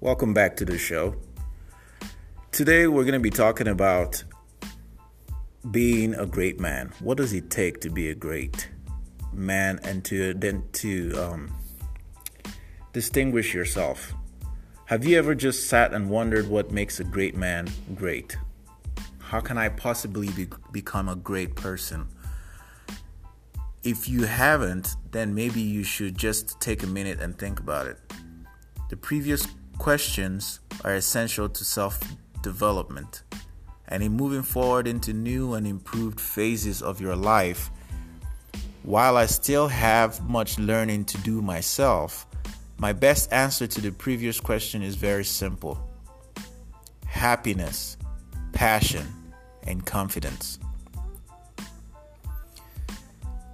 Welcome back to the show. Today we're going to be talking about being a great man. What does it take to be a great man and to then to um, distinguish yourself? Have you ever just sat and wondered what makes a great man great? How can I possibly be, become a great person? If you haven't, then maybe you should just take a minute and think about it. The previous questions are essential to self development. And in moving forward into new and improved phases of your life, while I still have much learning to do myself, my best answer to the previous question is very simple happiness, passion, and confidence.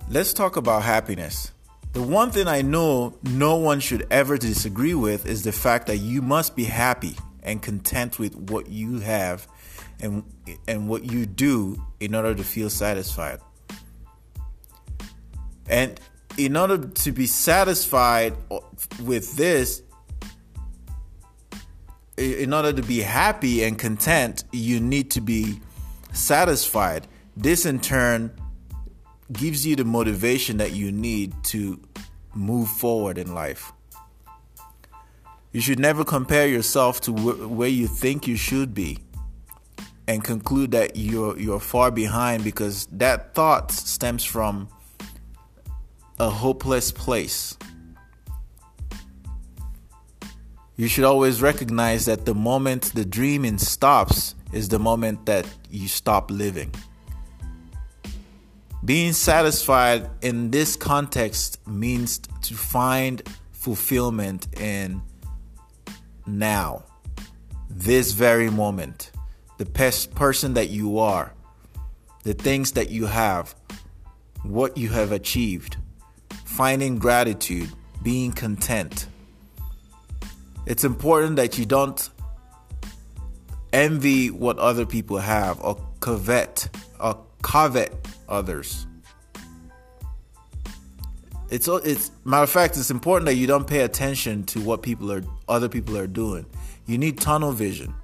Let's talk about happiness. The one thing I know no one should ever disagree with is the fact that you must be happy and content with what you have and and what you do in order to feel satisfied. And in order to be satisfied with this, in order to be happy and content, you need to be satisfied. This in turn gives you the motivation that you need to move forward in life. You should never compare yourself to wh- where you think you should be and conclude that you're you're far behind because that thought stems from a hopeless place. You should always recognize that the moment the dreaming stops is the moment that you stop living. Being satisfied in this context means to find fulfillment in now, this very moment, the best person that you are, the things that you have, what you have achieved, finding gratitude, being content. It's important that you don't envy what other people have or covet or covet others. It's it's matter of fact, it's important that you don't pay attention to what people are other people are doing. You need tunnel vision.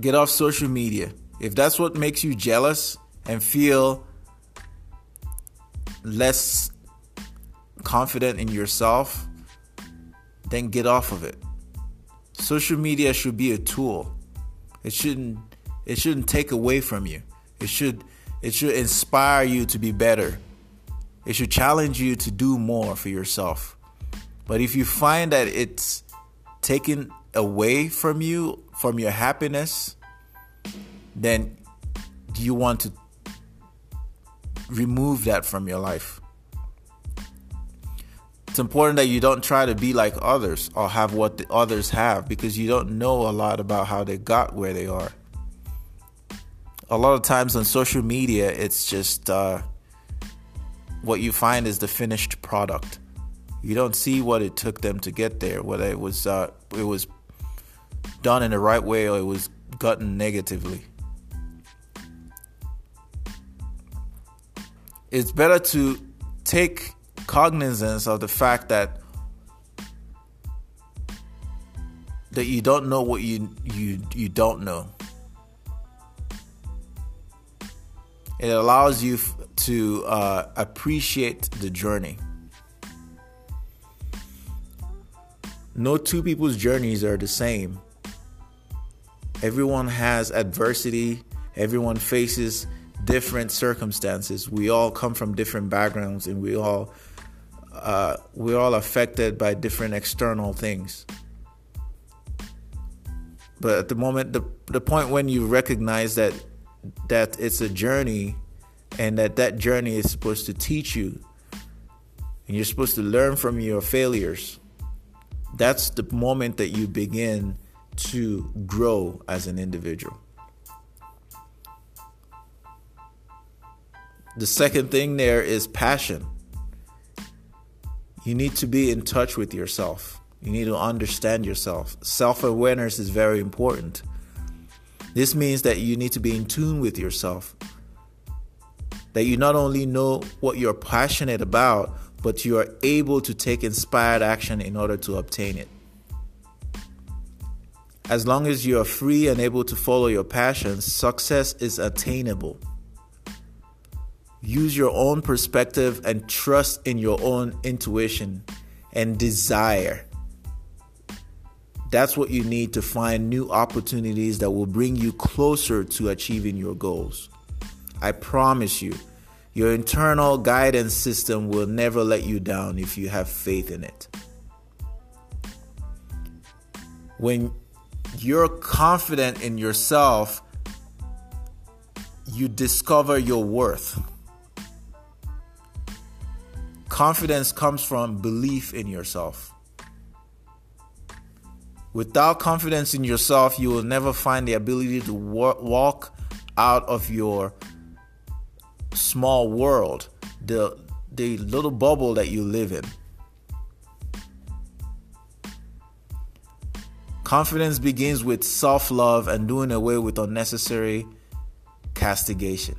Get off social media. If that's what makes you jealous and feel less confident in yourself, then get off of it. Social media should be a tool. It shouldn't it shouldn't take away from you. It should it should inspire you to be better. It should challenge you to do more for yourself. But if you find that it's taken away from you, from your happiness, then do you want to remove that from your life. It's important that you don't try to be like others or have what the others have because you don't know a lot about how they got where they are a lot of times on social media, it's just uh, what you find is the finished product. You don't see what it took them to get there, whether it was uh, it was done in the right way or it was gotten negatively. It's better to take cognizance of the fact that that you don't know what you you you don't know It allows you f- to uh, appreciate the journey. No two people's journeys are the same. Everyone has adversity, everyone faces different circumstances. We all come from different backgrounds and we all uh, we're all affected by different external things. But at the moment, the, the point when you recognize that that it's a journey and that that journey is supposed to teach you and you're supposed to learn from your failures that's the moment that you begin to grow as an individual the second thing there is passion You need to be in touch with yourself. You need to understand yourself. Self awareness is very important. This means that you need to be in tune with yourself. That you not only know what you're passionate about, but you are able to take inspired action in order to obtain it. As long as you are free and able to follow your passions, success is attainable. Use your own perspective and trust in your own intuition and desire. That's what you need to find new opportunities that will bring you closer to achieving your goals. I promise you, your internal guidance system will never let you down if you have faith in it. When you're confident in yourself, you discover your worth. Confidence comes from belief in yourself. Without confidence in yourself, you will never find the ability to walk out of your small world, the the little bubble that you live in. Confidence begins with self love and doing away with unnecessary castigation.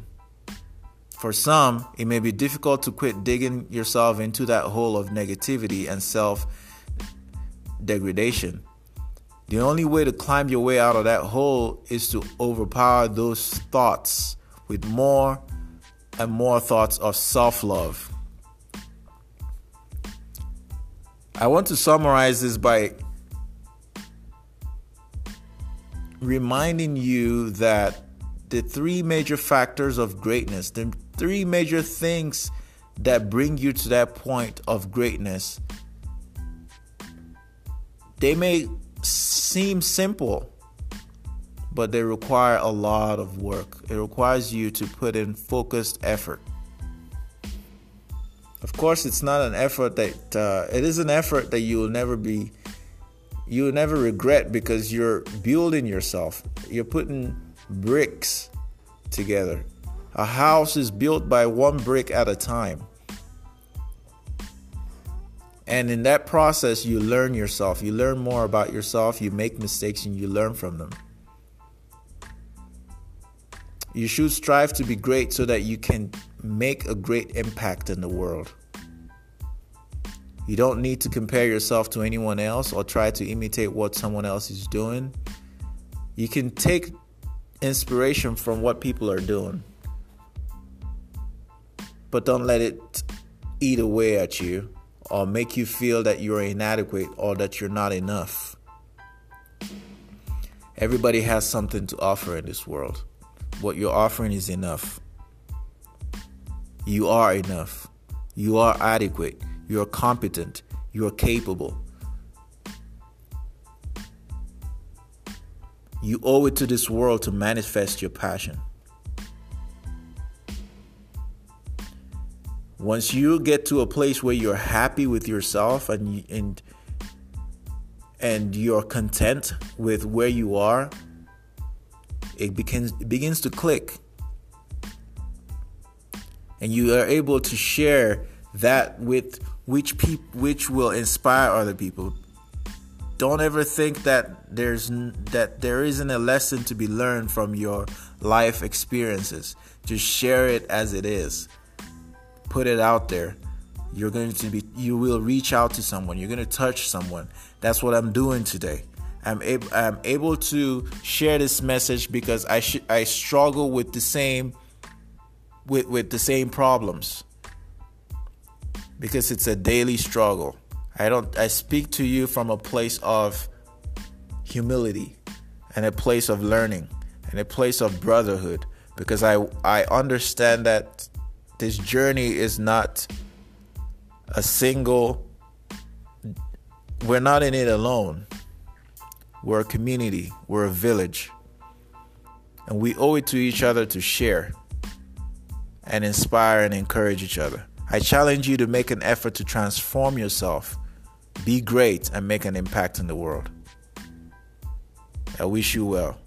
For some, it may be difficult to quit digging yourself into that hole of negativity and self degradation. The only way to climb your way out of that hole is to overpower those thoughts with more and more thoughts of self love. I want to summarize this by reminding you that the three major factors of greatness, the three major things that bring you to that point of greatness, they may seem simple, but they require a lot of work. It requires you to put in focused effort. Of course, it's not an effort that uh, it is an effort that you will never be you will never regret because you're building yourself. You're putting bricks together. A house is built by one brick at a time. And in that process, you learn yourself. You learn more about yourself. You make mistakes and you learn from them. You should strive to be great so that you can make a great impact in the world. You don't need to compare yourself to anyone else or try to imitate what someone else is doing. You can take inspiration from what people are doing, but don't let it eat away at you or make you feel that you're inadequate or that you're not enough. Everybody has something to offer in this world. What you're offering is enough. You are enough. You are adequate. You're competent. You're capable. You owe it to this world to manifest your passion. Once you get to a place where you're happy with yourself and and and you're content with where you are, it begins it begins to click. And you are able to share that with which peop- which will inspire other people. Don't ever think that there's that there isn't a lesson to be learned from your life experiences. Just share it as it is. Put it out there. You're going to be you will reach out to someone. You're going to touch someone. That's what I'm doing today. I'm able I'm able to share this message because I sh- I struggle with the same with with the same problems because it's a daily struggle. I don't I speak to you from a place of humility and a place of learning and a place of brotherhood because I I understand that this journey is not a single we're not in it alone. We're a community, we're a village. And we owe it to each other to share and inspire and encourage each other. I challenge you to make an effort to transform yourself, be great, and make an impact in the world. I wish you well.